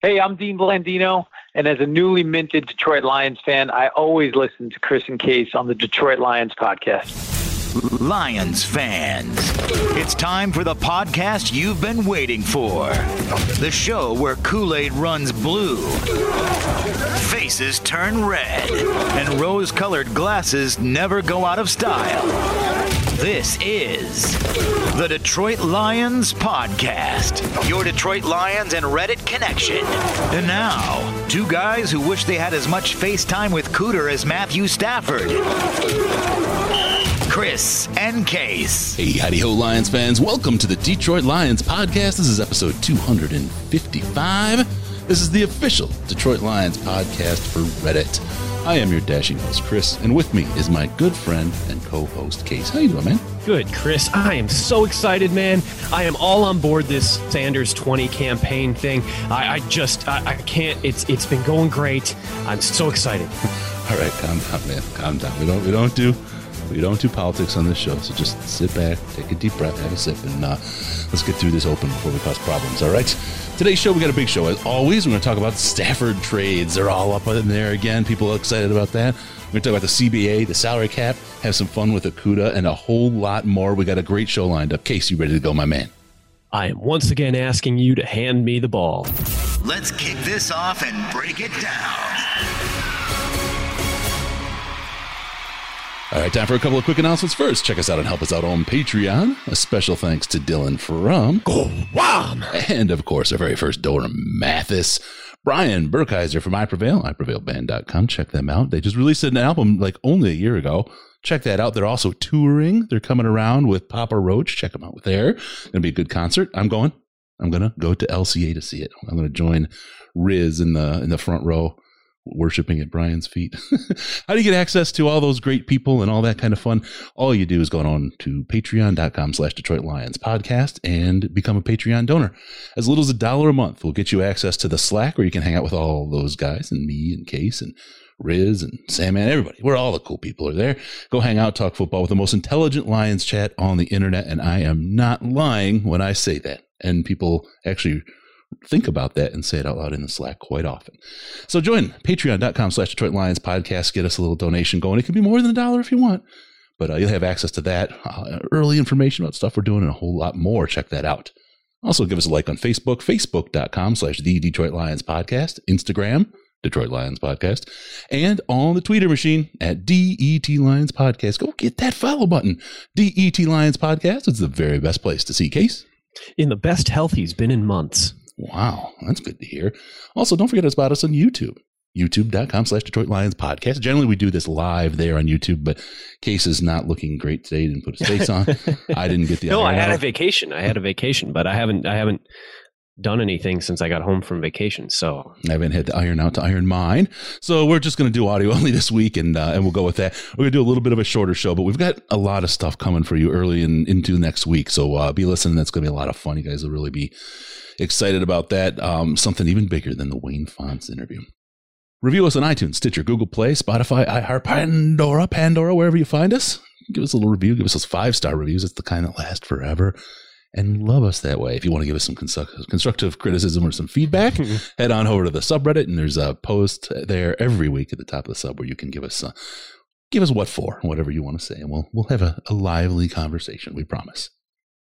Hey, I'm Dean Blandino, and as a newly minted Detroit Lions fan, I always listen to Chris and Case on the Detroit Lions podcast. Lions fans, it's time for the podcast you've been waiting for. The show where Kool Aid runs blue, faces turn red, and rose colored glasses never go out of style. This is the Detroit Lions Podcast, your Detroit Lions and Reddit connection. And now, two guys who wish they had as much FaceTime with Cooter as Matthew Stafford. Chris and Case. Hey, howdy ho, Lions fans. Welcome to the Detroit Lions podcast. This is episode 255. This is the official Detroit Lions podcast for Reddit. I am your dashing host, Chris, and with me is my good friend and co-host, Case. How you doing, man? Good, Chris. I am so excited, man. I am all on board this Sanders 20 campaign thing. I, I just, I, I can't. It's, it's been going great. I'm so excited. All right, calm down, man. Calm down. We don't, we don't do we don't do politics on this show, so just sit back, take a deep breath, have a sip, and uh, let's get through this open before we cause problems. All right. Today's show, we got a big show. As always, we're going to talk about Stafford trades. They're all up in there again. People are excited about that. We're going to talk about the CBA, the salary cap, have some fun with Okudah, and a whole lot more. We got a great show lined up. Case, you ready to go, my man? I am once again asking you to hand me the ball. Let's kick this off and break it down. All right, time for a couple of quick announcements first. Check us out and help us out on Patreon. A special thanks to Dylan from Wow. And of course, our very first donor, Mathis. Brian Burkheiser from I Prevail, iprevailband.com. Check them out. They just released an album like only a year ago. Check that out. They're also touring. They're coming around with Papa Roach. Check them out there. Gonna be a good concert. I'm going. I'm gonna go to LCA to see it. I'm gonna join Riz in the in the front row worshiping at Brian's feet. How do you get access to all those great people and all that kind of fun? All you do is go on to patreon.com slash Detroit Lions podcast and become a Patreon donor. As little as a dollar a month will get you access to the Slack where you can hang out with all those guys and me and Case and Riz and Sam and everybody. We're all the cool people are there. Go hang out, talk football with the most intelligent Lions chat on the internet. And I am not lying when I say that. And people actually think about that and say it out loud in the Slack quite often. So join patreon.com slash Detroit Lions podcast. Get us a little donation going. It can be more than a dollar if you want, but uh, you'll have access to that, uh, early information about stuff we're doing, and a whole lot more. Check that out. Also, give us a like on Facebook, facebook.com slash the Detroit Lions podcast, Instagram, Detroit Lions podcast, and on the Twitter machine at DET Lions podcast. Go get that follow button. DET Lions podcast is the very best place to see Case. In the best health he's been in months. Wow, that's good to hear. Also, don't forget to spot us on YouTube. YouTube.com slash Detroit Lions podcast. Generally, we do this live there on YouTube, but Case is not looking great today. He didn't put his face on. I didn't get the. no, I had out. a vacation. I had a vacation, but I haven't. I haven't done anything since I got home from vacation. So I haven't had the iron out to iron mine. So we're just going to do audio only this week, and uh, and we'll go with that. We're going to do a little bit of a shorter show, but we've got a lot of stuff coming for you early in, into next week. So uh, be listening. That's going to be a lot of fun. You guys will really be excited about that. Um, something even bigger than the Wayne Fontes interview. Review us on iTunes, Stitcher, Google Play, Spotify, iHeart, Pandora, Pandora, wherever you find us. Give us a little review. Give us those five star reviews. It's the kind that last forever. And love us that way. If you want to give us some constructive criticism or some feedback, head on over to the subreddit, and there's a post there every week at the top of the sub where you can give us uh, give us what for, whatever you want to say, and we'll we'll have a, a lively conversation. We promise.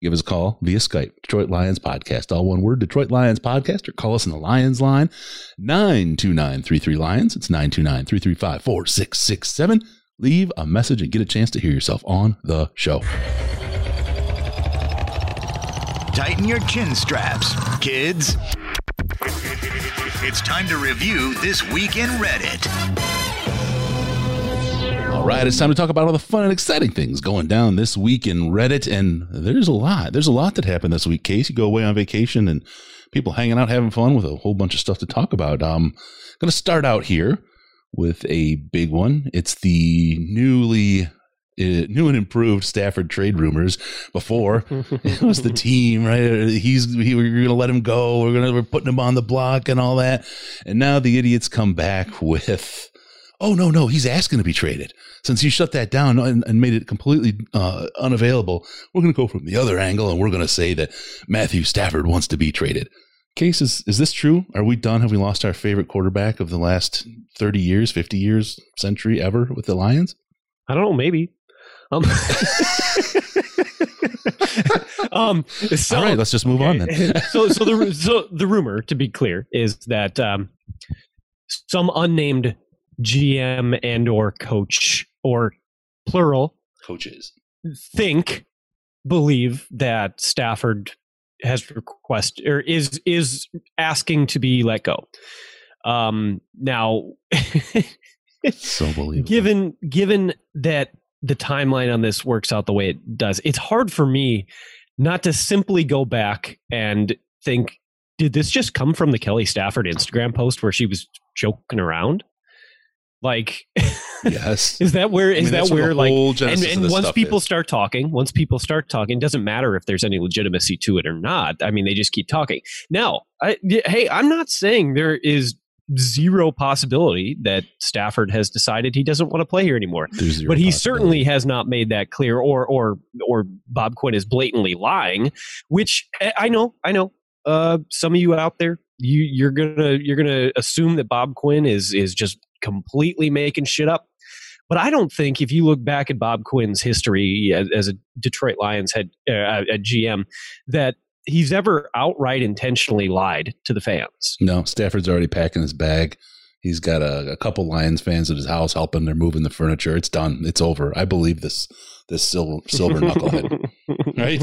Give us a call via Skype, Detroit Lions Podcast, all one word, Detroit Lions Podcast, or call us in the Lions line, 929 Lions. It's 929 335 4667. Leave a message and get a chance to hear yourself on the show. Tighten your chin straps, kids. It's time to review this week in Reddit. All right, it's time to talk about all the fun and exciting things going down this week in Reddit. And there's a lot. There's a lot that happened this week. Case, you go away on vacation and people hanging out, having fun with a whole bunch of stuff to talk about. Um, going to start out here with a big one. It's the newly new and improved Stafford trade rumors. Before it was the team, right? He's he, we're going to let him go. We're going to we're putting him on the block and all that. And now the idiots come back with oh no no he's asking to be traded since you shut that down and, and made it completely uh, unavailable we're going to go from the other angle and we're going to say that matthew stafford wants to be traded Case is is this true? Are we done? Have we lost our favorite quarterback of the last thirty years, fifty years, century ever with the Lions? I don't know, maybe. Um, um, so, All right, let's just move on then. so, so the so the rumor, to be clear, is that um, some unnamed GM and or coach or plural Coaches. think believe that Stafford has request or is is asking to be let go. Um, now, So believable. given given that the timeline on this works out the way it does, it's hard for me not to simply go back and think, did this just come from the Kelly Stafford Instagram post where she was joking around? Like, yes. is that where I mean, that where like and, and once people is. start talking, once people start talking, it doesn't matter if there's any legitimacy to it or not. I mean, they just keep talking. Now, I, hey, I'm not saying there is zero possibility that Stafford has decided he doesn't want to play here anymore. But he certainly has not made that clear, or or or Bob Quinn is blatantly lying. Which I I know, I know. Uh, some of you out there, you you're gonna you're gonna assume that Bob Quinn is is just completely making shit up. But I don't think if you look back at Bob Quinn's history as, as a Detroit Lions head uh, a GM, that he's ever outright intentionally lied to the fans. No, Stafford's already packing his bag. He's got a, a couple Lions fans at his house helping. They're moving the furniture. It's done. It's over. I believe this this silver silver knucklehead. Right?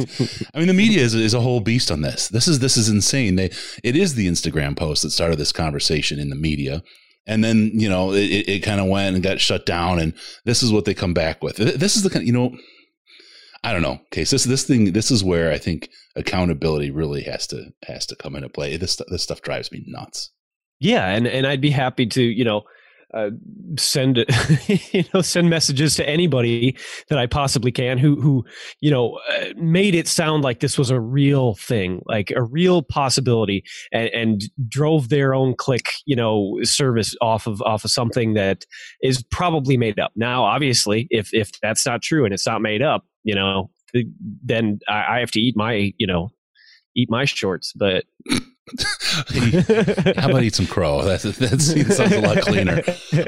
I mean, the media is, is a whole beast on this. This is this is insane. They it is the Instagram post that started this conversation in the media, and then you know it, it, it kind of went and got shut down. And this is what they come back with. This is the kind you know. I don't know. Okay, so this this thing this is where I think accountability really has to has to come into play. This this stuff drives me nuts. Yeah, and and I'd be happy to you know uh, send you know send messages to anybody that I possibly can who who you know uh, made it sound like this was a real thing, like a real possibility, and, and drove their own click you know service off of off of something that is probably made up. Now, obviously, if if that's not true and it's not made up, you know, then I, I have to eat my you know eat my shorts, but. How about eat some crow? That that sounds a lot cleaner.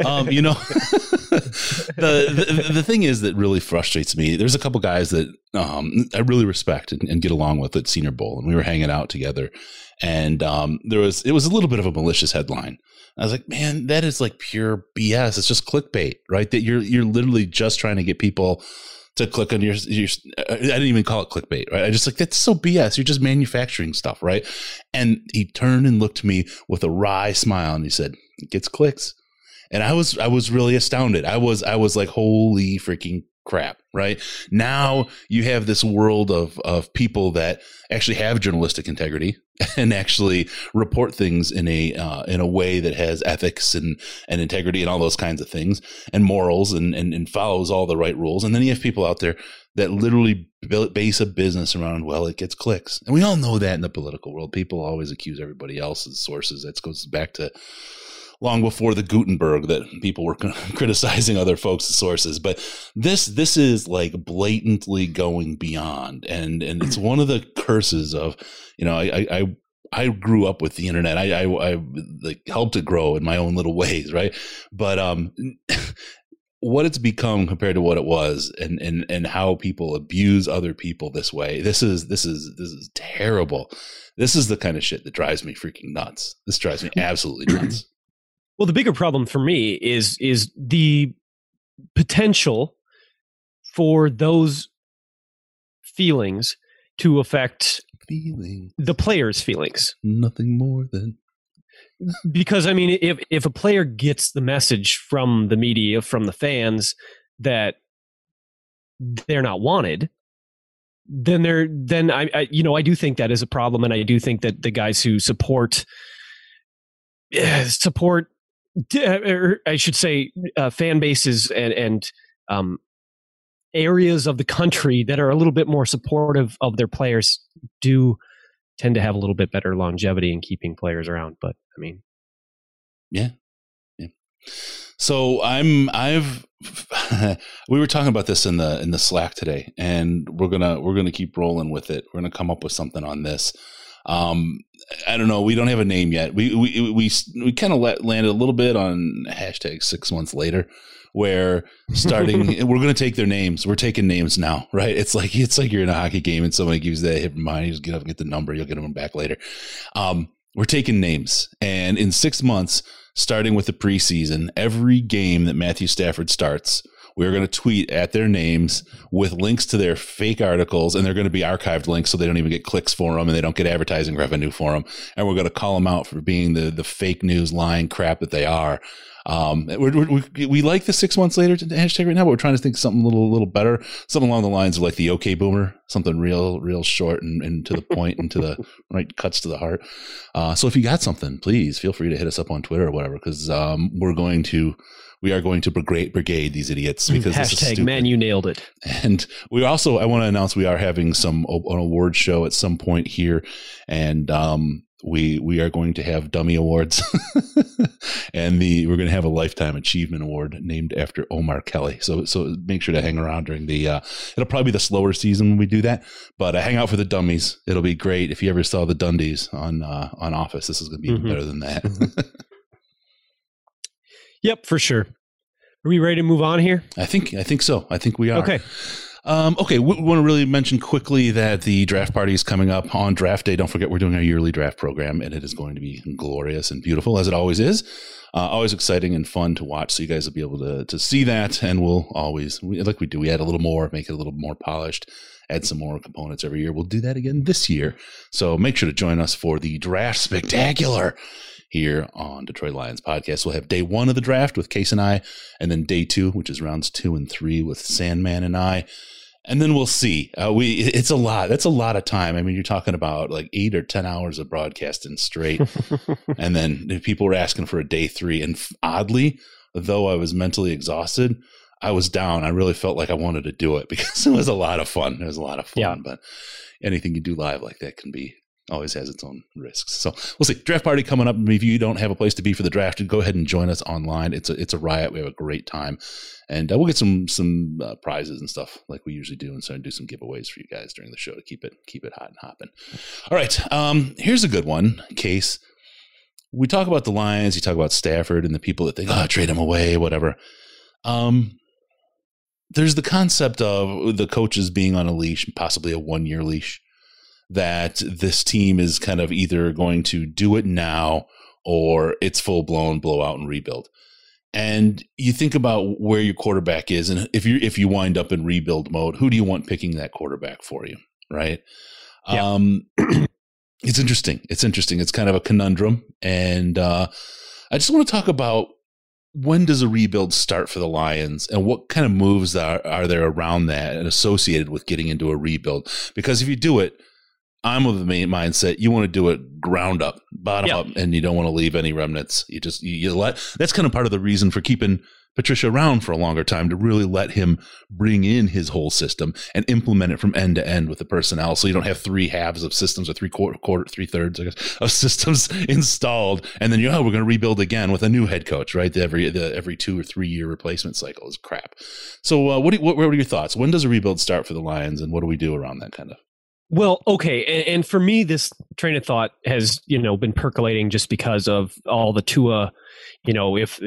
Um, you know, the, the the thing is that really frustrates me. There's a couple guys that um, I really respect and, and get along with at Senior Bowl, and we were hanging out together. And um, there was it was a little bit of a malicious headline. I was like, man, that is like pure BS. It's just clickbait, right? That you're you're literally just trying to get people to click on your, your uh, I didn't even call it clickbait, right? I just like that's so BS. You're just manufacturing stuff, right? And he turned and looked at me with a wry smile and he said, "It gets clicks." And I was I was really astounded. I was I was like, "Holy freaking crap!" Right now, you have this world of of people that actually have journalistic integrity and actually report things in a uh, in a way that has ethics and and integrity and all those kinds of things and morals and, and and follows all the right rules. And then you have people out there that literally base a business around well, it gets clicks, and we all know that in the political world, people always accuse everybody else's sources. That goes back to long before the Gutenberg that people were criticizing other folks' sources. But this this is like blatantly going beyond, and and it's one of the curses of you know I I. I grew up with the internet. I, I, I like helped it grow in my own little ways, right? But um, what it's become compared to what it was, and and and how people abuse other people this way. This is this is this is terrible. This is the kind of shit that drives me freaking nuts. This drives me absolutely nuts. Well, the bigger problem for me is is the potential for those feelings to affect Feeling the players' feelings. nothing more than Because I mean, if if a player gets the message from the media, from the fans that they're not wanted, then they're then I, I you know I do think that is a problem, and I do think that the guys who support eh, support or I should say, uh, fan bases and, and um, areas of the country that are a little bit more supportive of their players do tend to have a little bit better longevity in keeping players around. But I mean, Yeah. Yeah. So I'm I've we were talking about this in the in the Slack today and we're to we're to keep rolling with it. We're to come up with something on this. Um, I don't know. We don't have a name yet. We we we we kind of let landed a little bit on hashtag six months later, where starting we're going to take their names. We're taking names now, right? It's like it's like you're in a hockey game and somebody gives that hit mind. You just get up and get the number. You'll get them back later. Um, we're taking names, and in six months, starting with the preseason, every game that Matthew Stafford starts we're going to tweet at their names with links to their fake articles, and they're going to be archived links so they don't even get clicks for them and they don't get advertising revenue for them. And we're going to call them out for being the the fake news lying crap that they are. Um, we're, we're, we we like the six months later hashtag right now, but we're trying to think something a little little better, something along the lines of like the OK Boomer, something real real short and, and to the point and to the right cuts to the heart. Uh, so if you got something, please feel free to hit us up on Twitter or whatever because um, we're going to we are going to brigade, brigade these idiots because hashtag man, you nailed it. And we also, I want to announce we are having some an award show at some point here, and um, we we are going to have dummy awards, and the we're going to have a lifetime achievement award named after Omar Kelly. So so make sure to hang around during the. Uh, it'll probably be the slower season when we do that, but uh, hang out for the dummies. It'll be great. If you ever saw the Dundies on uh, on Office, this is going to be mm-hmm. better than that. Yep, for sure. Are we ready to move on here? I think I think so. I think we are. Okay. Um, okay, we want to really mention quickly that the draft party is coming up on draft day. Don't forget, we're doing our yearly draft program, and it is going to be glorious and beautiful as it always is. Uh, always exciting and fun to watch. So you guys will be able to to see that, and we'll always we, like we do. We add a little more, make it a little more polished, add some more components every year. We'll do that again this year. So make sure to join us for the draft spectacular here on Detroit Lions podcast. We'll have day one of the draft with Case and I, and then day two, which is rounds two and three with Sandman and I. And then we'll see. Uh, we it's a lot. That's a lot of time. I mean, you're talking about like eight or ten hours of broadcasting straight, and then people were asking for a day three. And oddly, though I was mentally exhausted, I was down. I really felt like I wanted to do it because it was a lot of fun. It was a lot of fun. Yeah. But anything you do live like that can be always has its own risks. So we'll see. Draft party coming up. If you don't have a place to be for the draft, go ahead and join us online. It's a it's a riot. We have a great time, and uh, we'll get some some uh, prizes and stuff like we usually do, and to do some giveaways for you guys during the show to keep it keep it hot and hopping. All right, um, here's a good one. Case. We talk about the Lions. You talk about Stafford and the people that think, oh, trade him away, whatever. Um, there's the concept of the coaches being on a leash, possibly a one year leash that this team is kind of either going to do it now or it's full blown blowout and rebuild. And you think about where your quarterback is, and if you if you wind up in rebuild mode, who do you want picking that quarterback for you, right? Yeah. Um, it's interesting. It's interesting. It's kind of a conundrum, and uh, I just want to talk about when does a rebuild start for the Lions, and what kind of moves are are there around that and associated with getting into a rebuild? Because if you do it, I'm of the mindset you want to do it ground up, bottom up, and you don't want to leave any remnants. You just you, you, let that's kind of part of the reason for keeping Patricia around for a longer time to really let him bring in his whole system and implement it from end to end with the personnel. So you don't have three halves of systems or three quarter, quarter three thirds, I guess, of systems installed, and then you know we're going to rebuild again with a new head coach, right? The every the every two or three year replacement cycle is crap. So uh, what, do, what what are your thoughts? When does a rebuild start for the Lions, and what do we do around that kind of? Well, okay, and, and, for me, this train of thought has you know been percolating just because of all the Tua, you know, if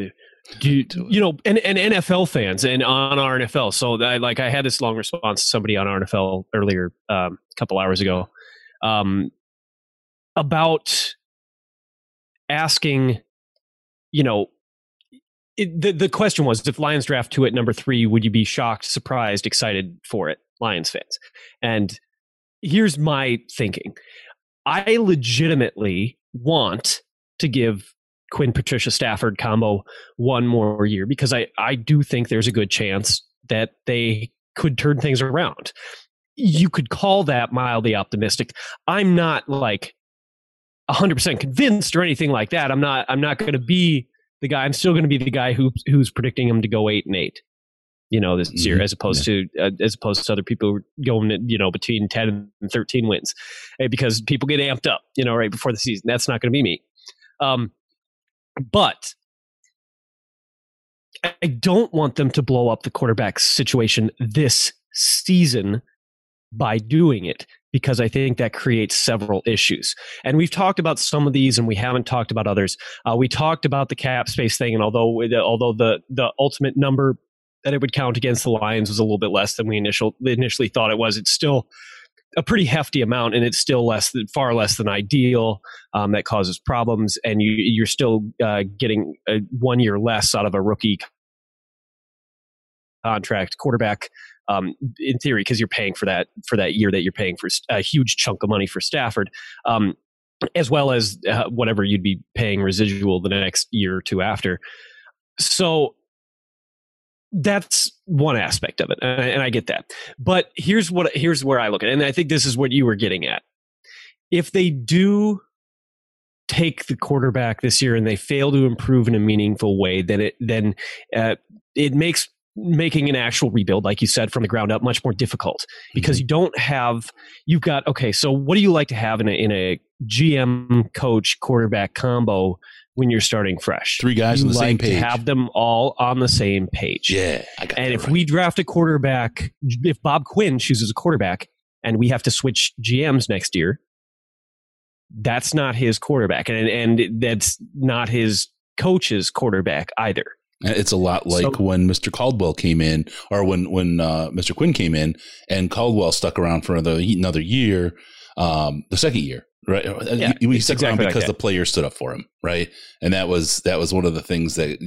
do you know, and, and NFL fans and on our NFL. So I like I had this long response to somebody on our NFL earlier um, a couple hours ago um, about asking, you know, it, the the question was if Lions draft Tua at number three, would you be shocked, surprised, excited for it, Lions fans? And here's my thinking. I legitimately want to give Quinn Patricia Stafford combo one more year because I, I do think there's a good chance that they could turn things around. You could call that mildly optimistic. I'm not like 100% convinced or anything like that. I'm not I'm not going to be the guy. I'm still going to be the guy who who's predicting him to go 8 and 8 you know, this mm-hmm. year as opposed yeah. to uh, as opposed to other people going, you know, between ten and thirteen wins, eh, because people get amped up, you know, right before the season. That's not going to be me. Um, but I don't want them to blow up the quarterback situation this season by doing it because I think that creates several issues. And we've talked about some of these, and we haven't talked about others. Uh, we talked about the cap space thing, and although although the the ultimate number that it would count against the Lions was a little bit less than we initial initially thought it was, it's still a pretty hefty amount, and it's still less than far less than ideal. Um, that causes problems, and you you're still uh, getting a one year less out of a rookie contract quarterback um, in theory, because you're paying for that for that year that you're paying for a huge chunk of money for Stafford, um, as well as uh, whatever you'd be paying residual the next year or two after. So that's one aspect of it, and I, and I get that. But here's what here's where I look at, it, and I think this is what you were getting at. If they do take the quarterback this year and they fail to improve in a meaningful way, then it then uh, it makes making an actual rebuild, like you said, from the ground up, much more difficult because mm-hmm. you don't have. You've got okay. So what do you like to have in a in a GM coach quarterback combo when you're starting fresh? Three guys you on the like same page. have them all on the same page. Yeah, and if right. we draft a quarterback, if Bob Quinn chooses a quarterback, and we have to switch GMs next year, that's not his quarterback, and and that's not his coach's quarterback either. It's a lot like so, when Mr. Caldwell came in, or when when uh, Mr. Quinn came in, and Caldwell stuck around for another another year, um, the second year, right? Uh, yeah, he, stuck exactly around because like the players stood up for him, right? And that was that was one of the things that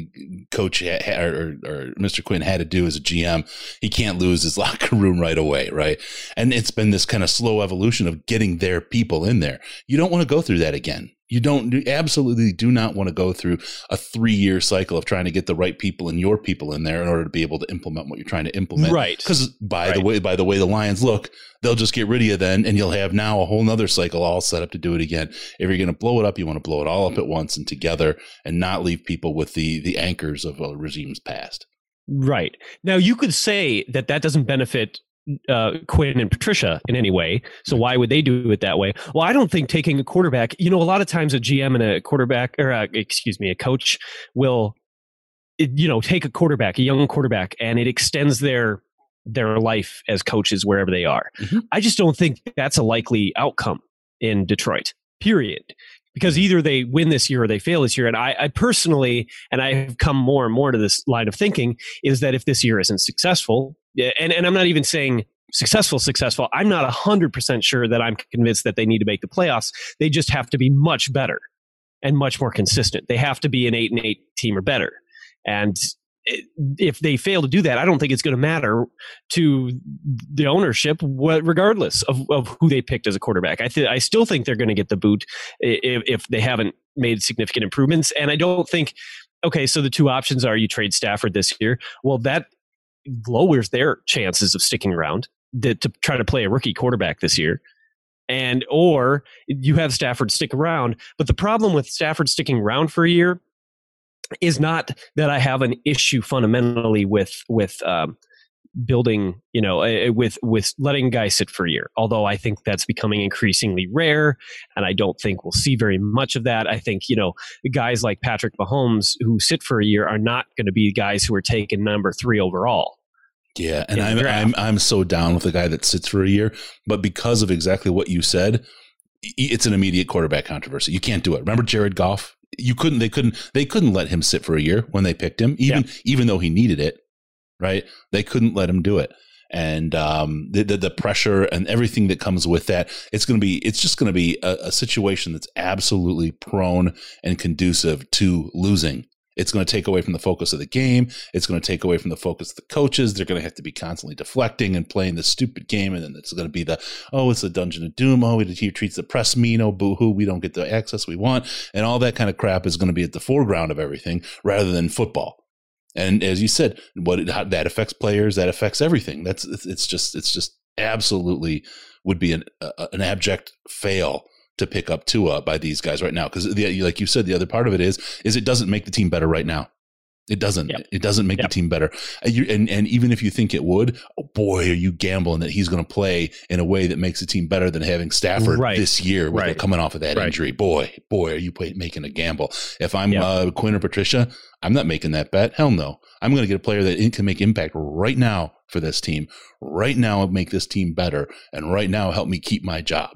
Coach had, or, or Mr. Quinn had to do as a GM. He can't lose his locker room right away, right? And it's been this kind of slow evolution of getting their people in there. You don't want to go through that again. You don't you absolutely do not want to go through a three year cycle of trying to get the right people and your people in there in order to be able to implement what you're trying to implement. Right. Because by right. the way, by the way the Lions look, they'll just get rid of you then, and you'll have now a whole nother cycle all set up to do it again. If you're going to blow it up, you want to blow it all up at once and together, and not leave people with the the anchors of a regime's past. Right. Now, you could say that that doesn't benefit uh, Quinn and Patricia in any way. So why would they do it that way? Well, I don't think taking a quarterback. You know, a lot of times a GM and a quarterback, or a, excuse me, a coach will, you know, take a quarterback, a young quarterback, and it extends their their life as coaches wherever they are. Mm-hmm. I just don't think that's a likely outcome in Detroit. Period. Because either they win this year or they fail this year. And I, I personally, and I've come more and more to this line of thinking, is that if this year isn't successful, and, and I'm not even saying successful, successful. I'm not 100% sure that I'm convinced that they need to make the playoffs. They just have to be much better and much more consistent. They have to be an 8 and 8 team or better. And if they fail to do that, I don't think it's going to matter to the ownership, regardless of, of who they picked as a quarterback. I, th- I still think they're going to get the boot if, if they haven't made significant improvements. And I don't think okay, so the two options are you trade Stafford this year. Well, that lowers their chances of sticking around to, to try to play a rookie quarterback this year and or you have Stafford stick around. But the problem with Stafford sticking around for a year is not that I have an issue fundamentally with with um, building, you know, with with letting guys sit for a year. Although I think that's becoming increasingly rare, and I don't think we'll see very much of that. I think you know guys like Patrick Mahomes who sit for a year are not going to be guys who are taken number three overall. Yeah, and I'm, I'm I'm so down with the guy that sits for a year, but because of exactly what you said, it's an immediate quarterback controversy. You can't do it. Remember Jared Goff? You couldn't. They couldn't. They couldn't let him sit for a year when they picked him, even yeah. even though he needed it right? They couldn't let him do it. And um, the, the, the pressure and everything that comes with that, it's going to be, it's just going to be a, a situation that's absolutely prone and conducive to losing. It's going to take away from the focus of the game. It's going to take away from the focus of the coaches. They're going to have to be constantly deflecting and playing this stupid game. And then it's going to be the, oh, it's a dungeon of doom. Oh, he treats the press mean. Oh, boo hoo. We don't get the access we want. And all that kind of crap is going to be at the foreground of everything rather than football. And as you said, what it, that affects players, that affects everything. That's it's just it's just absolutely would be an uh, an abject fail to pick up Tua by these guys right now because like you said, the other part of it is is it doesn't make the team better right now. It doesn't. Yep. It doesn't make yep. the team better. And, you, and, and even if you think it would, oh boy, are you gambling that he's going to play in a way that makes the team better than having Stafford right. this year, right. coming off of that right. injury? Boy, boy, are you play, making a gamble? If I'm yep. uh, Quinn or Patricia, I'm not making that bet. Hell no. I'm going to get a player that can make impact right now, for this team right now, make this team better, and right now help me keep my job.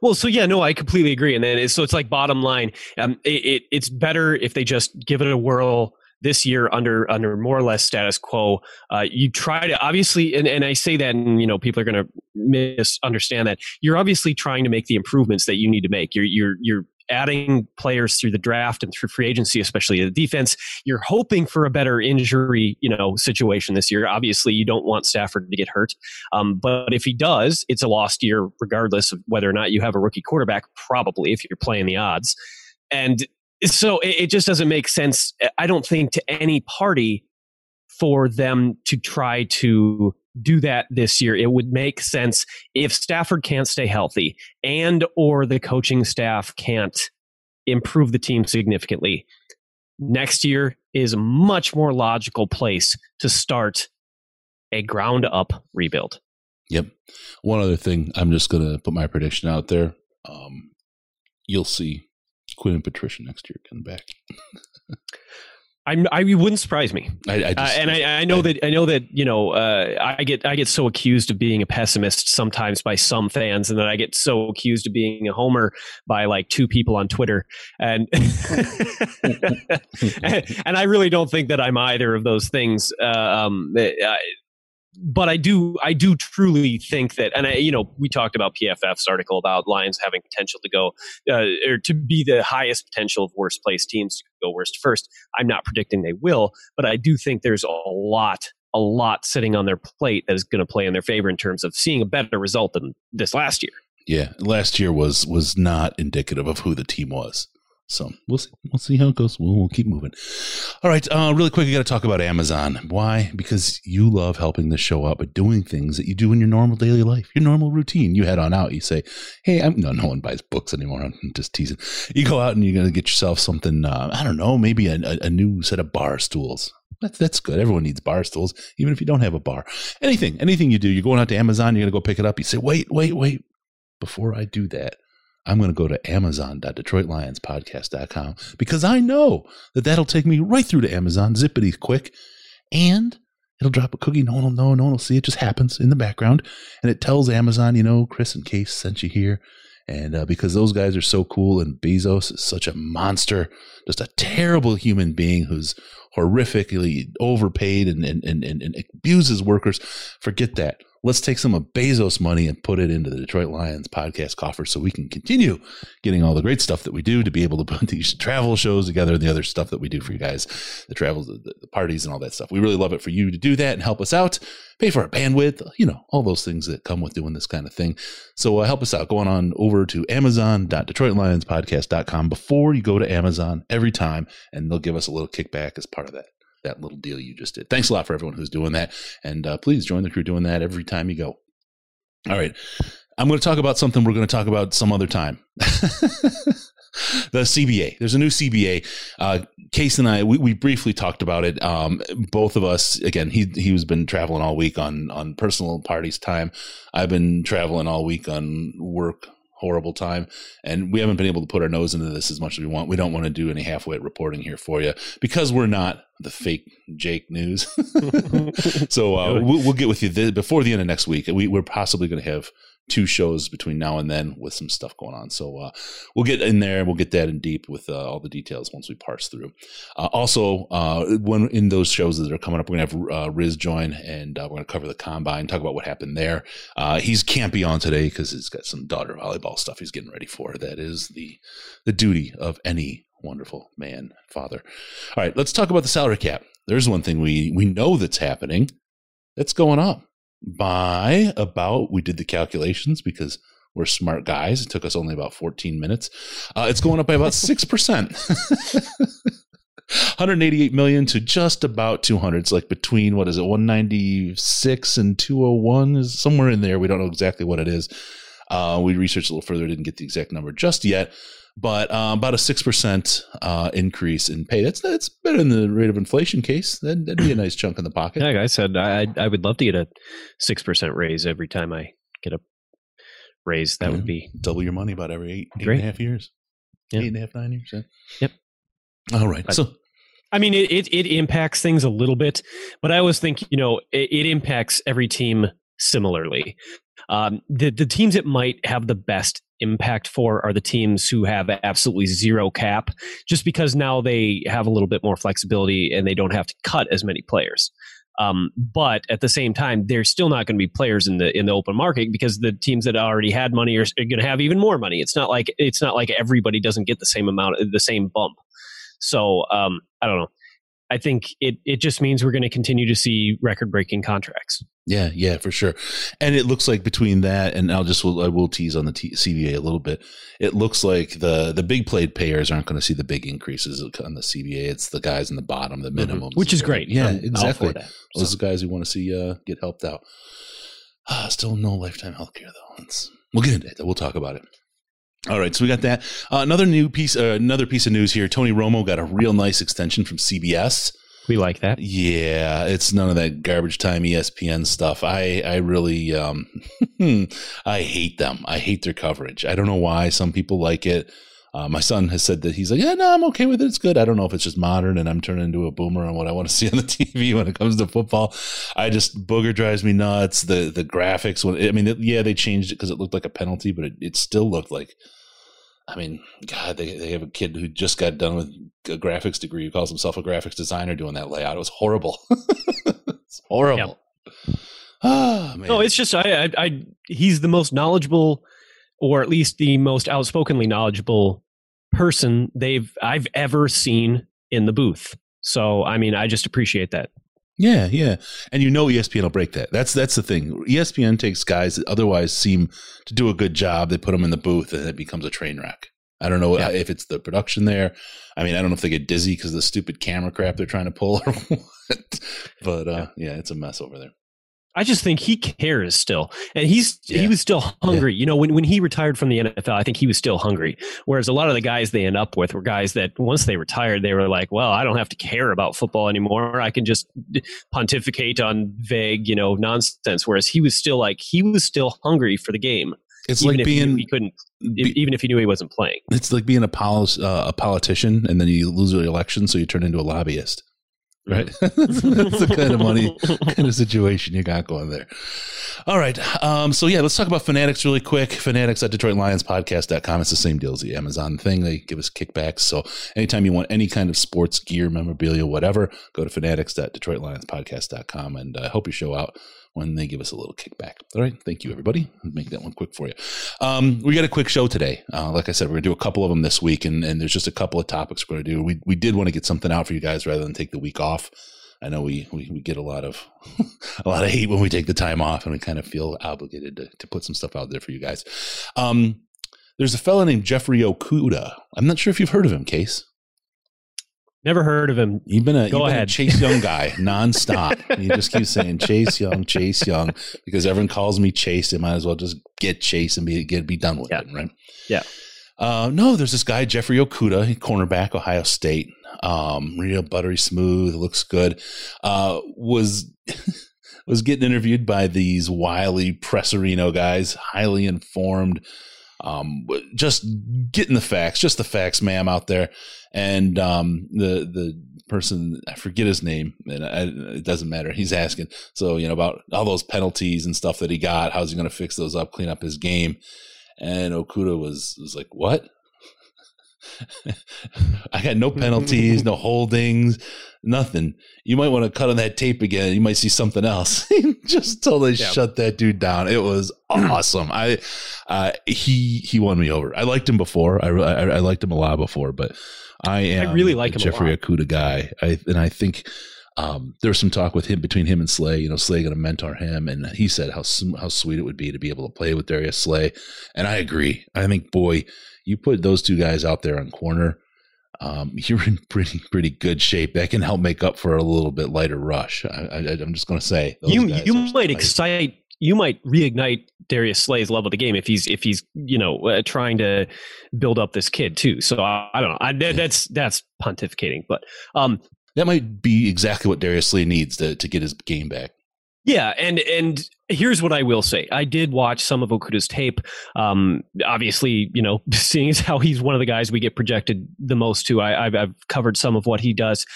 Well, so yeah, no, I completely agree. And then it's, so it's like bottom line, um, it, it, it's better if they just give it a whirl this year under under more or less status quo. Uh, you try to obviously, and, and I say that, and you know, people are going to misunderstand that. You're obviously trying to make the improvements that you need to make. You're you're you're adding players through the draft and through free agency, especially the defense. You're hoping for a better injury, you know, situation this year. Obviously, you don't want Stafford to get hurt, um, but if he does, it's a lost year, regardless of whether or not you have a rookie quarterback. Probably, if you're playing the odds, and so it, it just doesn't make sense. I don't think to any party for them to try to do that this year. It would make sense if Stafford can't stay healthy and or the coaching staff can't improve the team significantly. Next year is a much more logical place to start a ground up rebuild. Yep. One other thing, I'm just going to put my prediction out there. Um, you'll see Quinn and Patricia next year coming back. I'm, I wouldn't surprise me, I, I uh, and I, I know I- that I know that you know uh, I get I get so accused of being a pessimist sometimes by some fans, and then I get so accused of being a homer by like two people on Twitter, and and I really don't think that I'm either of those things. Uh, um, I, but I do I do truly think that, and I, you know, we talked about PFF's article about Lions having potential to go uh, or to be the highest potential of worst place teams to go worst first. I'm not predicting they will, but I do think there's a lot, a lot sitting on their plate that is going to play in their favor in terms of seeing a better result than this last year. yeah, last year was was not indicative of who the team was. So we'll see. We'll see how it goes. We'll, we'll keep moving. All right, uh, really quick, I got to talk about Amazon. Why? Because you love helping this show out by doing things that you do in your normal daily life, your normal routine. You head on out. You say, "Hey, I'm no, no one buys books anymore. I'm just teasing." You go out and you're gonna get yourself something. Uh, I don't know, maybe a, a, a new set of bar stools. That's that's good. Everyone needs bar stools, even if you don't have a bar. Anything, anything you do, you're going out to Amazon. You're gonna go pick it up. You say, "Wait, wait, wait." Before I do that, I'm going to go to amazon.detroitlionspodcast.com because I know that that'll take me right through to Amazon, zippity quick, and it'll drop a cookie. No one will know. No one will see. It just happens in the background. And it tells Amazon, you know, Chris and Case sent you here. And uh, because those guys are so cool and Bezos is such a monster, just a terrible human being who's horrifically overpaid and, and, and, and, and abuses workers, forget that. Let's take some of Bezos' money and put it into the Detroit Lions podcast coffers so we can continue getting all the great stuff that we do to be able to put these travel shows together and the other stuff that we do for you guys, the travels, the, the parties, and all that stuff. We really love it for you to do that and help us out, pay for our bandwidth, you know, all those things that come with doing this kind of thing. So uh, help us out. Going on over to amazon.detroitlionspodcast.com before you go to Amazon every time, and they'll give us a little kickback as part of that that little deal you just did. Thanks a lot for everyone who's doing that. And uh, please join the crew doing that every time you go. All right. I'm going to talk about something we're going to talk about some other time. the CBA. There's a new CBA. Uh, Case and I, we, we briefly talked about it. Um, both of us, again, he he was been traveling all week on on personal parties time. I've been traveling all week on work horrible time. And we haven't been able to put our nose into this as much as we want. We don't want to do any halfway reporting here for you because we're not the fake jake news. So uh, we'll, we'll get with you th- before the end of next week. We, we're possibly going to have two shows between now and then with some stuff going on. So uh, we'll get in there. We'll get that in deep with uh, all the details once we parse through. Uh, also, uh, when in those shows that are coming up, we're gonna have uh, Riz join, and uh, we're gonna cover the combine, talk about what happened there. he's can't be on today because he's got some daughter volleyball stuff he's getting ready for. That is the the duty of any wonderful man father. All right, let's talk about the salary cap. There's one thing we we know that's happening. That's going up by about we did the calculations because we're smart guys. It took us only about 14 minutes. Uh, it's going up by about 6%. 188 million to just about 200. It's like between what is it 196 and 201 is somewhere in there. We don't know exactly what it is. Uh, we researched a little further, didn't get the exact number just yet, but uh, about a six percent uh, increase in pay. That's that's better than the rate of inflation case. That'd, that'd be a nice chunk in the pocket. Like I said, I I would love to get a six percent raise every time I get a raise. That Yeah. would be double your money about every eight, eight Great. and a half years. Yeah. Eight and a half, nine years. Yeah. Yep. All right. But- so I mean, it, it, it impacts things a little bit, but I always think you know it, it impacts every team similarly. Um, the the teams that might have the best impact for are the teams who have absolutely zero cap, just because now they have a little bit more flexibility and they don't have to cut as many players. Um, but at the same time, they're still not going to be players in the in the open market because the teams that already had money are, are going to have even more money. It's not like it's not like everybody doesn't get the same amount, the same bump. So um, I don't know. I think it it just means we're going to continue to see record breaking contracts. Yeah, yeah, for sure. And it looks like between that and I'll just I will tease on the T- CBA a little bit. It looks like the the big played payers aren't going to see the big increases on the CBA. It's the guys in the bottom, the minimum, mm-hmm. which is great. Yeah, I'm exactly. That, so. Those are guys who want to see uh, get helped out. Ah, still no lifetime health care though. It's, we'll get into it. We'll talk about it. All right, so we got that. Uh, another new piece, uh, another piece of news here. Tony Romo got a real nice extension from CBS. We like that. Yeah, it's none of that garbage time ESPN stuff. I I really um I hate them. I hate their coverage. I don't know why some people like it. Uh, my son has said that he's like, yeah, no, I'm okay with it. It's good. I don't know if it's just modern and I'm turning into a boomer on what I want to see on the TV when it comes to football. I just booger drives me nuts. The the graphics. When I mean, it, yeah, they changed it because it looked like a penalty, but it, it still looked like. I mean, God, they they have a kid who just got done with a graphics degree who calls himself a graphics designer doing that layout. It was horrible. it's horrible. Yep. Oh, man. No, it's just I, I, I he's the most knowledgeable or at least the most outspokenly knowledgeable person they've I've ever seen in the booth. So I mean, I just appreciate that. Yeah, yeah, and you know ESPN will break that. That's that's the thing. ESPN takes guys that otherwise seem to do a good job. They put them in the booth, and it becomes a train wreck. I don't know yeah. if it's the production there. I mean, I don't know if they get dizzy because of the stupid camera crap they're trying to pull or what. But uh, yeah. yeah, it's a mess over there. I just think he cares still, and he's yeah. he was still hungry. Yeah. You know, when when he retired from the NFL, I think he was still hungry. Whereas a lot of the guys they end up with were guys that once they retired, they were like, "Well, I don't have to care about football anymore. I can just pontificate on vague, you know, nonsense." Whereas he was still like he was still hungry for the game. It's like being he, he couldn't be, even if he knew he wasn't playing. It's like being a, poli- uh, a politician and then you lose the election, so you turn into a lobbyist right? that's the kind of money, kind of situation you got going there. All right. Um, so yeah, let's talk about Fanatics really quick. Fanatics at DetroitLionsPodcast.com. It's the same deal as the Amazon thing. They give us kickbacks. So anytime you want any kind of sports gear, memorabilia, whatever, go to Fanatics.DetroitLionsPodcast.com and I uh, hope you show out when they give us a little kickback. All right. Thank you, everybody. I'll make that one quick for you. Um, we got a quick show today. Uh, like I said, we're going to do a couple of them this week, and, and there's just a couple of topics we're going to do. We, we did want to get something out for you guys rather than take the week off. I know we, we, we get a lot of a lot of hate when we take the time off, and we kind of feel obligated to, to put some stuff out there for you guys. Um, there's a fellow named Jeffrey Okudah. I'm not sure if you've heard of him, Case. Never heard of him. You've been a, Go ahead. A Chase Young guy nonstop. you just keep saying Chase Young, Chase Young, because everyone calls me Chase. They might as well just get Chase and be get be done with yeah. it, right? Yeah. Uh, no, there's this guy Jeffrey Okudah, cornerback, Ohio State. Um, real buttery smooth, looks good. Uh, was was getting interviewed by these wily Presserino guys, highly informed. Um, just getting the facts, just the facts, ma'am, out there and um, the the person I forget his name, and I, it doesn't matter. He's asking so you know about all those penalties and stuff that he got. How's he going to fix those up, clean up his game? And Okudah was was like, "What? I got no penalties, no holdings, nothing. You might want to cut on that tape again. You might see something else. Just totally yeah. shut that dude down. It was awesome. I, uh, he he won me over. I liked him before. I, I, I liked him a lot before, but I am. I really like him Jeffrey Okudah guy. I and I think. Um, there was some talk with him between him and Slay. You know, Slay going to mentor him, and he said how how sweet it would be to be able to play with Darius Slay. And I agree. I think, boy, you put those two guys out there on corner, um, you're in pretty pretty good shape. That can help make up for a little bit lighter rush. I, am just going to say you you might excite you might reignite Darius Slay's level of the game if he's if he's you know uh, trying to build up this kid too. So I, I don't know. I, that, that's that's pontificating, but um, that might be exactly what Darius Slay needs to to get his game back. Yeah, and and here's what I will say: I did watch some of Okudah's tape. Um, obviously, you know, seeing as how he's one of the guys we get projected the most to, I, I've, I've covered some of what he does.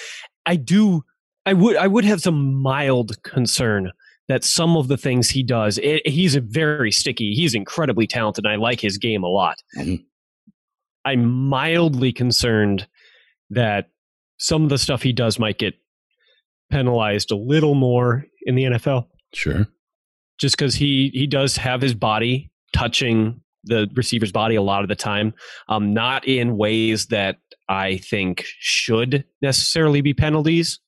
I do, I would, I would have some mild concern that some of the things he does, it, he's a very sticky. He's incredibly talented. And I like his game a lot. Mhm. I'm mildly concerned that some of the stuff he does might get penalized a little more in the NFL Sure. just because he he does have his body touching the receiver's body a lot of the time, um, not in ways that I think should necessarily be penalties,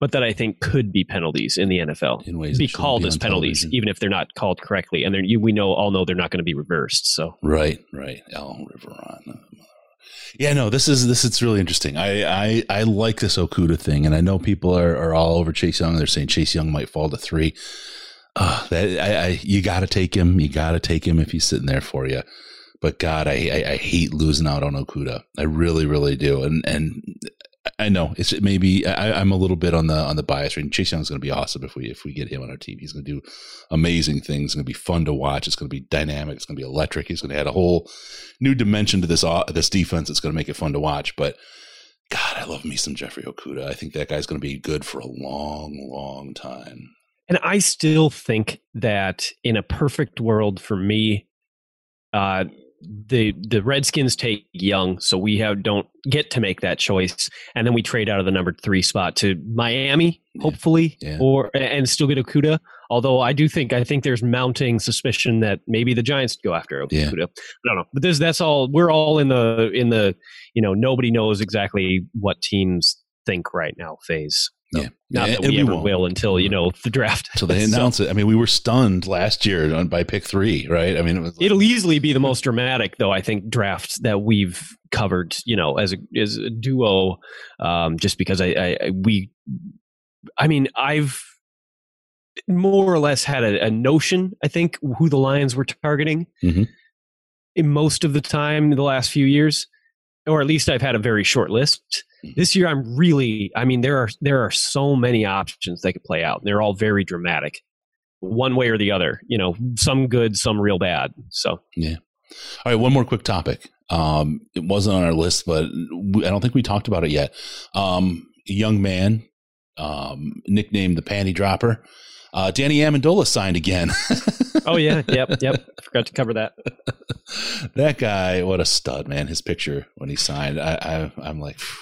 but that I think could be penalties in the NFL. In ways Be called be as penalties, television. even if they're not called correctly, and they're, you, we know all know they're not going to be reversed. So Right, right. Al Riveron. Yeah, no, this is this is really interesting. I I, I like this Okudah thing, and I know people are, are all over Chase Young. They're saying Chase Young might fall to three. Uh, that I, I you got to take him. You got to take him if he's sitting there for you. But God, I, I I hate losing out on Okudah. I really, really do. And and I know it's maybe I, I'm a little bit on the on the bias rate. Chase Young's going to be awesome if we if we get him on our team. He's going to do amazing things. It's going to be fun to watch. It's going to be dynamic. It's going to be electric. He's going to add a whole new dimension to this this defense. It's going to make it fun to watch. But God, I love me some Jeffrey Okudah. I think that guy's going to be good for a long, long time. And I still think that in a perfect world for me, uh, the the Redskins take Young, so we have don't get to make that choice, and then we trade out of the number three spot to Miami, Yeah. hopefully, Yeah. or and still get Okudah. Although I do think I think there's mounting suspicion that maybe the Giants go after Okudah. Yeah. I don't know, but this that's all. We're all in the in the you know nobody knows exactly what teams think right now phase. So, Yeah. Not that we, ever won't. will until you know the draft. So they announce it. I mean, we were stunned last year on, by pick three, right? I mean, it was like, It'll easily be the most dramatic, though. I think draft that we've covered, you know, as a as a duo, um, just because I, I, I we, I mean, I've more or less had a, a notion. I think who the Lions were targeting Mhm. in most of the time in the last few years, or at least I've had a very short list. This year, I'm really. I mean, there are there are so many options that could play out. They're all very dramatic, one way or the other. You know, some good, some real bad. So. Yeah. All right, one more quick topic. Um, it wasn't on our list, but I don't think we talked about it yet. Um, young man, um, nicknamed the Panty Dropper, uh, Danny Amendola signed again. Oh yeah, yep, yep. Forgot to cover that. that guy, what a stud, man! His picture when he signed, I, I I'm like, phew,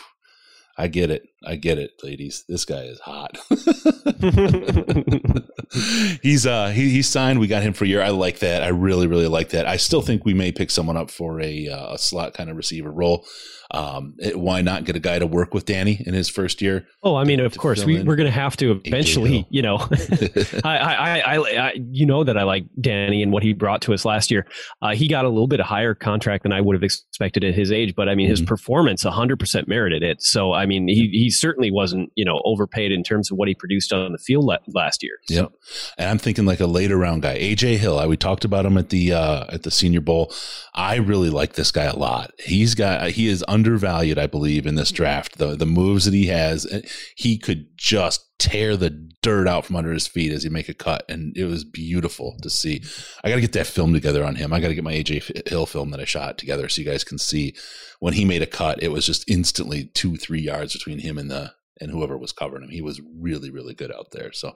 I get it, I get it, ladies. This guy is hot. he's uh he he signed. We got him for a year. I like that. I really really like that. I still think we may pick someone up for a, uh, a slot kind of receiver role. Um, it- why not get a guy to work with Danny in his first year? Oh, I mean, of To course, we, we're going to have to eventually. You know, I, I, I, I, you know that I like Danny and what he brought to us last year. Uh, he got a little bit of higher contract than I would have expected at his age, but I mean, his Mhm. performance 100% merited it. So, I mean, he, he certainly wasn't, you know, overpaid in terms of what he produced on the field la- last year. So, Yep. And I'm thinking like a later round guy, KJ Hill. I, we talked about him at the uh, at the Senior Bowl. I really like this guy a lot. He's got he is undervalued, I believe, in this draft. The the moves that he has, eh, he could just tear the dirt out from under his feet as he make a cut, and it was beautiful to see. I got to get that film together on him. I got to get my KJ Hill film that I shot together so you guys can see when he made a cut. It was just instantly two three yards between him and the and whoever was covering him. He was really, really good out there. So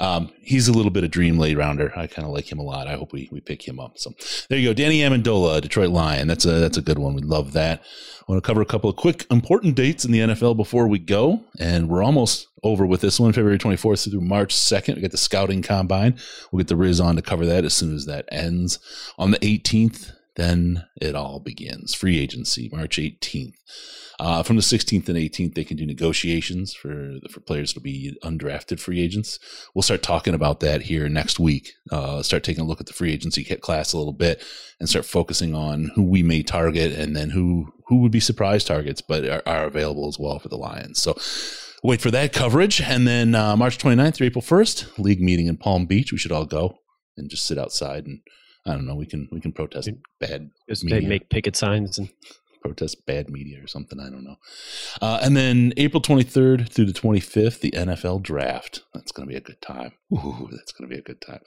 um, he's a little bit of dream late rounder. I kind of like him a lot. I hope we, we pick him up. So there you go. Danny Amendola, Detroit Lion. That's a, that's a good one. We love that. I want to cover a couple of quick important dates in the NFL before we go. And we're almost over with this one, February 24th through March 2nd. We got the scouting combine. We'll get the Riz on to cover that as soon as that ends. On the 18th, then it all begins. Free agency, March 18th. Uh, from the 16th and 18th, they can do negotiations for for players to be undrafted free agents. We'll start talking about that here next week. Uh, start taking a look at the free agency class a little bit and start focusing on who we may target and then who who would be surprise targets, but are, are available as well for the Lions. So wait for that coverage, and then uh, March 29th through April 1st, league meeting in Palm Beach. We should all go and just sit outside and I don't know. We can we can protest bad they make picket signs and protest bad media or something. I don't know. Uh, and then April 23rd through the 25th, the NFL draft. That's going to be a good time. Ooh, that's going to be a good time.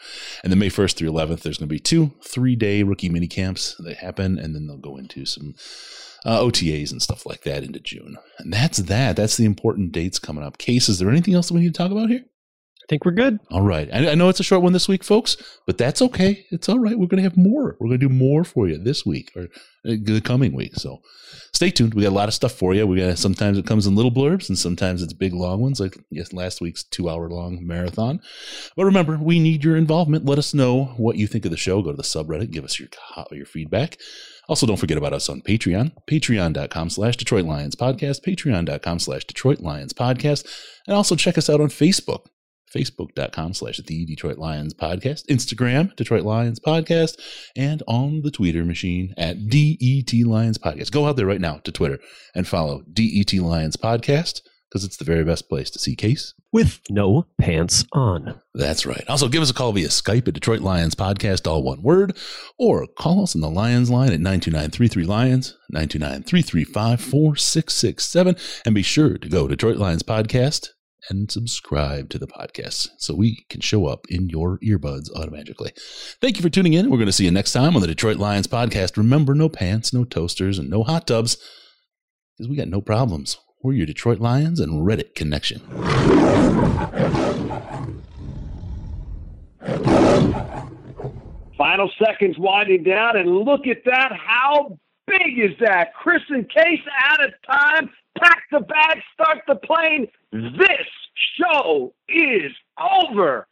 And then May 1st through 11th, there's going to be two three day rookie mini camps that happen, and then they'll go into some uh, OTAs and stuff like that into June. And that's that. That's the important dates coming up. Case, is there anything else that we need to talk about here? I think we're good. All right. I, I know it's a short one this week, folks, but that's okay. It's all right. We're going to have more. We're going to do more for you this week or uh, the coming week. So stay tuned. We got a lot of stuff for you. We got sometimes it comes in little blurbs and sometimes it's big long ones, like yes, last week's two hour long marathon. But remember, we need your involvement. Let us know what you think of the show. Go to the subreddit, give us your your feedback. Also, don't forget about us on Patreon, patreon.com slash Detroit Lions Podcast, patreon.com slash Detroit Lions Podcast, and also check us out on Facebook facebook.com slash the Detroit Lions podcast, Instagram, Detroit Lions podcast, and on the Twitter machine at DET Lions podcast. Go out there right now to Twitter and follow DET Lions podcast because it's the very best place to see Case with no pants on. That's right. Also, give us a call via Skype at Detroit Lions Podcast, all one word, or call us on the Lions line at 929 Lions, 929 335 4667. And be sure to go to Detroit Lions Podcast and subscribe to the podcast so we can show up in your earbuds automatically. Thank you for tuning in. We're going to see you next time on the Detroit Lions podcast. Remember, no pants, no toasters, and no hot tubs because we got no problems. We're your Detroit Lions and Reddit connection. Final seconds winding down, and look at that. How big is that? Chris and Case out of time pack the bag, start the plane. This show is over.